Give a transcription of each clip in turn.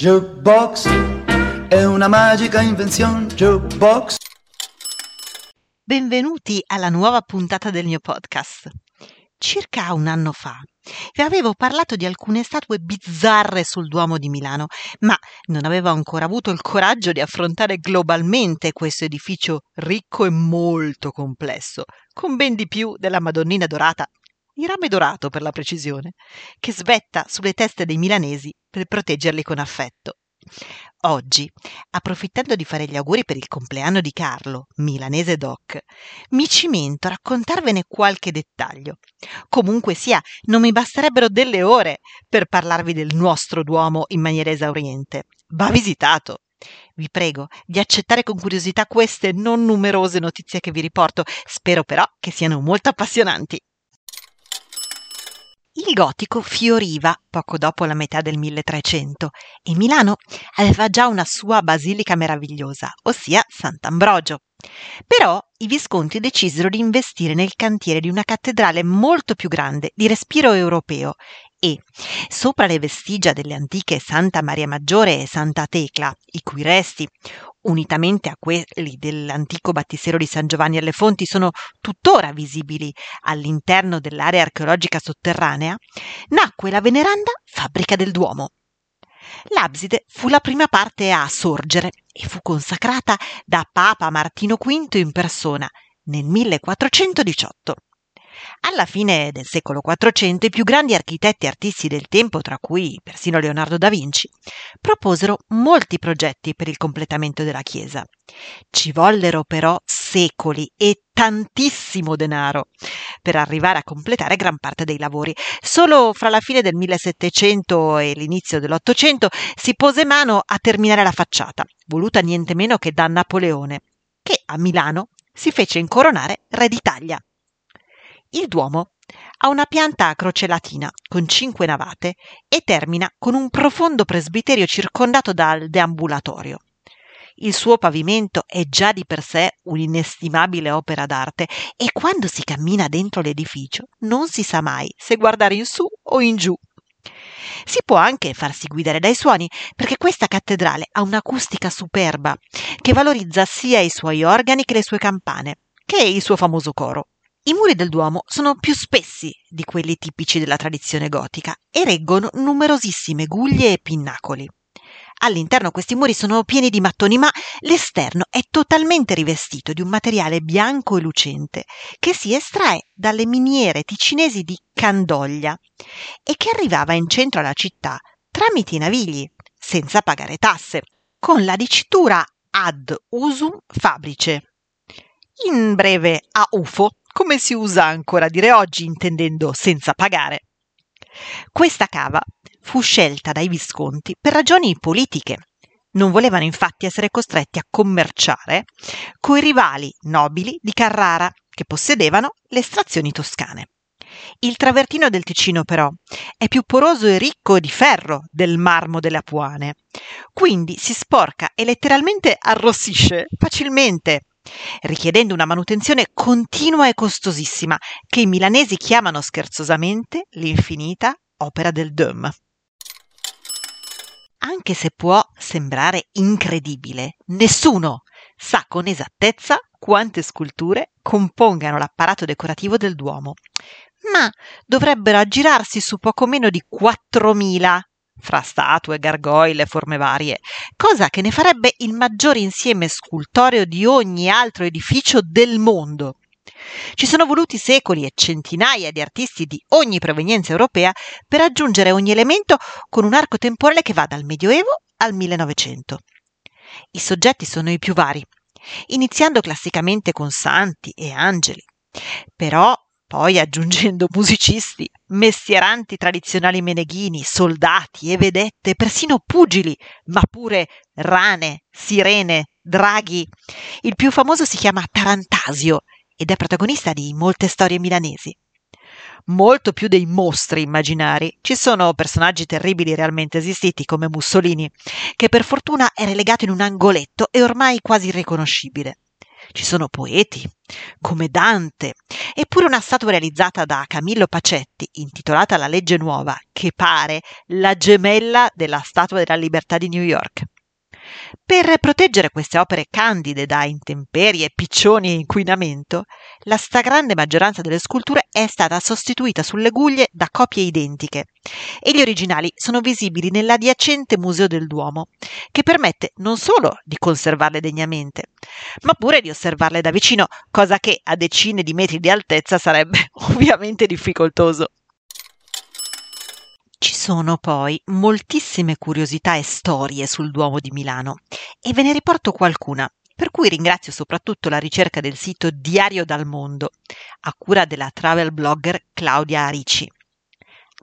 Jukebox è una magica invenzione. Jukebox. Benvenuti alla nuova puntata del mio podcast. Circa un anno fa vi avevo parlato di alcune statue bizzarre sul Duomo di Milano, ma non avevo ancora avuto il coraggio di affrontare globalmente questo edificio ricco e molto complesso, con ben di più della Madonnina dorata, in rame dorato per la precisione, che svetta sulle teste dei milanesi per proteggerli con affetto. Oggi, approfittando di fare gli auguri per il compleanno di Carlo, milanese doc, mi cimento a raccontarvene qualche dettaglio. Comunque sia, non mi basterebbero delle ore per parlarvi del nostro Duomo in maniera esauriente. Va visitato! Vi prego di accettare con curiosità queste non numerose notizie che vi riporto, spero però che siano molto appassionanti. Il gotico fioriva poco dopo la metà del 1300 e Milano aveva già una sua basilica meravigliosa, ossia Sant'Ambrogio. Però i Visconti decisero di investire nel cantiere di una cattedrale molto più grande, di respiro europeo, e, sopra le vestigia delle antiche Santa Maria Maggiore e Santa Tecla, i cui resti, unitamente a quelli dell'antico battistero di San Giovanni alle Fonti, sono tuttora visibili all'interno dell'area archeologica sotterranea, nacque la veneranda Fabbrica del Duomo. L'abside fu la prima parte a sorgere e fu consacrata da Papa Martino V in persona nel 1418. Alla fine del secolo Quattrocento i più grandi architetti e artisti del tempo, tra cui persino Leonardo da Vinci, proposero molti progetti per il completamento della chiesa. Ci vollero però secoli e tantissimo denaro per arrivare a completare gran parte dei lavori. Solo fra la fine del 1700 e l'inizio dell'Ottocento si pose mano a terminare la facciata, voluta niente meno che da Napoleone, che a Milano si fece incoronare re d'Italia. Il Duomo ha una pianta a croce latina con cinque navate e termina con un profondo presbiterio circondato dal deambulatorio. Il suo pavimento è già di per sé un'inestimabile opera d'arte e quando si cammina dentro l'edificio non si sa mai se guardare in su o in giù. Si può anche farsi guidare dai suoni perché questa cattedrale ha un'acustica superba che valorizza sia i suoi organi che le sue campane, che il suo famoso coro. I muri del Duomo sono più spessi di quelli tipici della tradizione gotica e reggono numerosissime guglie e pinnacoli. All'interno questi muri sono pieni di mattoni, ma l'esterno è totalmente rivestito di un materiale bianco e lucente che si estrae dalle miniere ticinesi di Candoglia e che arrivava in centro alla città tramite i navigli, senza pagare tasse, con la dicitura ad usum fabrice. In breve, a UFO, come si usa ancora dire oggi intendendo senza pagare. Questa cava fu scelta dai Visconti per ragioni politiche. Non volevano infatti essere costretti a commerciare coi rivali nobili di Carrara che possedevano le estrazioni toscane. Il travertino del Ticino, però, è più poroso e ricco di ferro del marmo delle Apuane, quindi si sporca e letteralmente arrossisce facilmente richiedendo una manutenzione continua e costosissima che i milanesi chiamano scherzosamente l'infinita opera del Dom. Anche se può sembrare incredibile, nessuno sa con esattezza quante sculture compongano l'apparato decorativo del Duomo, ma dovrebbero aggirarsi su poco meno di 4.000 fra statue, gargoyle, forme varie, cosa che ne farebbe il maggiore insieme scultoreo di ogni altro edificio del mondo. Ci sono voluti secoli e centinaia di artisti di ogni provenienza europea per aggiungere ogni elemento con un arco temporale che va dal Medioevo al 1900. I soggetti sono i più vari, iniziando classicamente con santi e angeli. Però poi aggiungendo musicisti, mestieranti tradizionali meneghini, soldati e vedette, persino pugili, ma pure rane, sirene, draghi. Il più famoso si chiama Tarantasio ed è protagonista di molte storie milanesi. Molto più dei mostri immaginari, ci sono personaggi terribili realmente esistiti come Mussolini, che per fortuna è relegato in un angoletto e ormai quasi irriconoscibile. Ci sono poeti, come Dante, eppure una statua realizzata da Camillo Pacetti, intitolata La legge nuova, che pare la gemella della Statua della Libertà di New York. Per proteggere queste opere candide da intemperie, piccioni e inquinamento, la stragrande maggioranza delle sculture è stata sostituita sulle guglie da copie identiche e gli originali sono visibili nell'adiacente Museo del Duomo, che permette non solo di conservarle degnamente, ma pure di osservarle da vicino, cosa che a decine di metri di altezza sarebbe ovviamente difficoltoso. Ci sono poi moltissime curiosità e storie sul Duomo di Milano e ve ne riporto qualcuna, per cui ringrazio soprattutto la ricerca del sito Diario dal Mondo, a cura della travel blogger Claudia Arici.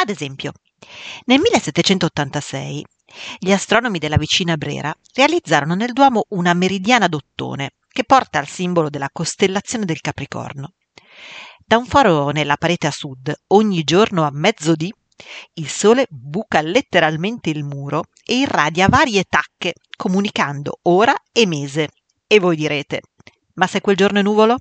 Ad esempio, nel 1786 gli astronomi della vicina Brera realizzarono nel Duomo una meridiana d'ottone che porta al simbolo della costellazione del Capricorno. Da un foro nella parete a sud, ogni giorno a mezzodì il sole buca letteralmente il muro e irradia varie tacche, comunicando ora e mese. E voi direte, ma se quel giorno è nuvolo?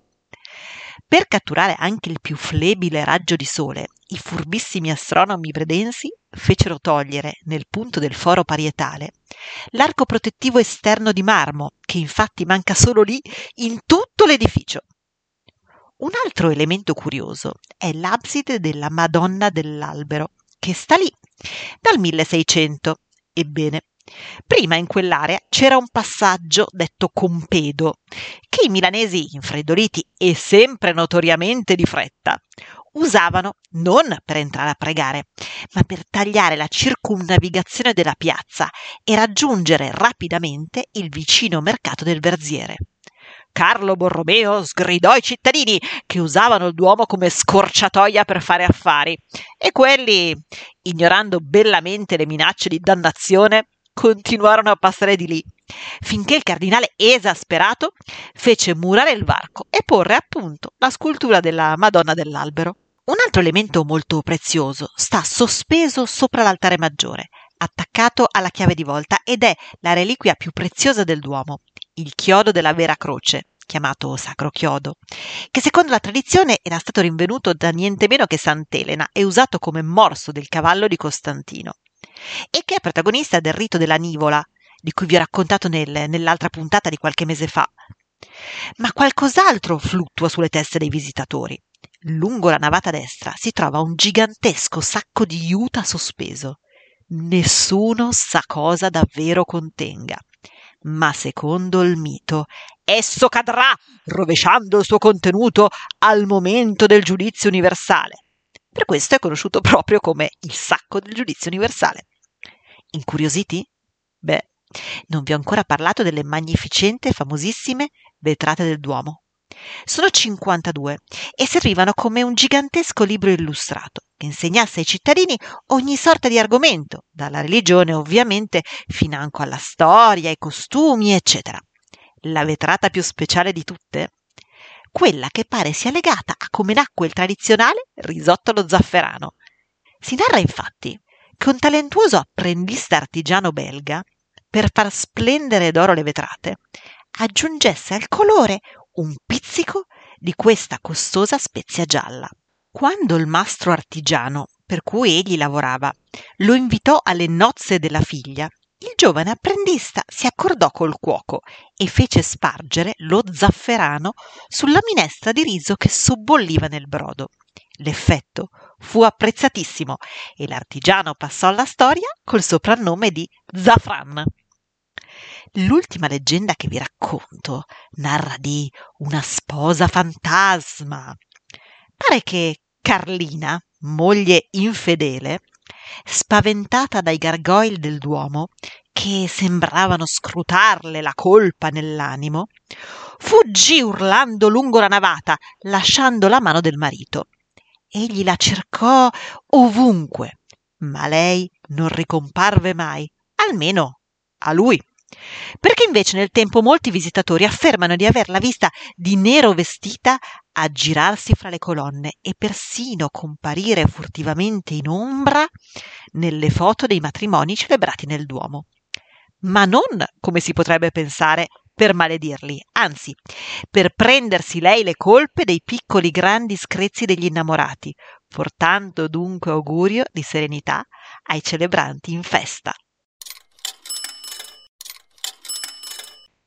Per catturare anche il più flebile raggio di sole, i furbissimi astronomi bredensi fecero togliere, nel punto del foro parietale, l'arco protettivo esterno di marmo, che infatti manca solo lì in tutto l'edificio. Un altro elemento curioso è l'abside della Madonna dell'Albero, che sta lì dal 1600. Ebbene, prima in quell'area c'era un passaggio detto Compedo, che i milanesi infreddoliti e sempre notoriamente di fretta usavano non per entrare a pregare, ma per tagliare la circumnavigazione della piazza e raggiungere rapidamente il vicino mercato del Verziere. Carlo Borromeo sgridò ai cittadini che usavano il Duomo come scorciatoia per fare affari e quelli, ignorando bellamente le minacce di dannazione, continuarono a passare di lì, finché il cardinale, esasperato, fece murare il varco e porre appunto la scultura della Madonna dell'Albero. Un altro elemento molto prezioso sta sospeso sopra l'altare maggiore, attaccato alla chiave di volta ed è la reliquia più preziosa del Duomo, il chiodo della vera croce, chiamato Sacro Chiodo, che secondo la tradizione era stato rinvenuto da niente meno che Sant'Elena e usato come morso del cavallo di Costantino, e che è protagonista del rito della Nivola, di cui vi ho raccontato nel, nell'altra puntata di qualche mese fa. Ma qualcos'altro fluttua sulle teste dei visitatori. Lungo la navata destra si trova un gigantesco sacco di juta sospeso. Nessuno sa cosa davvero contenga ma secondo il mito esso cadrà, rovesciando il suo contenuto al momento del giudizio universale. Per questo è conosciuto proprio come il sacco del giudizio universale. Incuriositi? Beh, non vi ho ancora parlato delle magnificenti e famosissime vetrate del Duomo. Sono 52 e servivano come un gigantesco libro illustrato che insegnasse ai cittadini ogni sorta di argomento, dalla religione ovviamente financo alla storia, ai costumi, eccetera. La vetrata più speciale di tutte? Quella che pare sia legata a come nacque il tradizionale risotto allo zafferano. Si narra infatti che un talentuoso apprendista artigiano belga, per far splendere d'oro le vetrate, aggiungesse al colore un pizzico di questa costosa spezia gialla. Quando il mastro artigiano, per cui egli lavorava, lo invitò alle nozze della figlia, il giovane apprendista si accordò col cuoco e fece spargere lo zafferano sulla minestra di riso che sobbolliva nel brodo. L'effetto fu apprezzatissimo e l'artigiano passò alla storia col soprannome di Zafran. L'ultima leggenda che vi racconto narra di una sposa fantasma. Pare che Carlina, moglie infedele, spaventata dai gargoyle del Duomo, che sembravano scrutarle la colpa nell'animo, fuggì urlando lungo la navata, lasciando la mano del marito. Egli la cercò ovunque, ma lei non ricomparve mai, almeno a lui perché invece nel tempo molti visitatori affermano di averla vista di nero vestita aggirarsi fra le colonne e persino comparire furtivamente in ombra nelle foto dei matrimoni celebrati nel Duomo. Ma non, come si potrebbe pensare, per maledirli, anzi, per prendersi lei le colpe dei piccoli grandi screzi degli innamorati, portando dunque augurio di serenità ai celebranti in festa.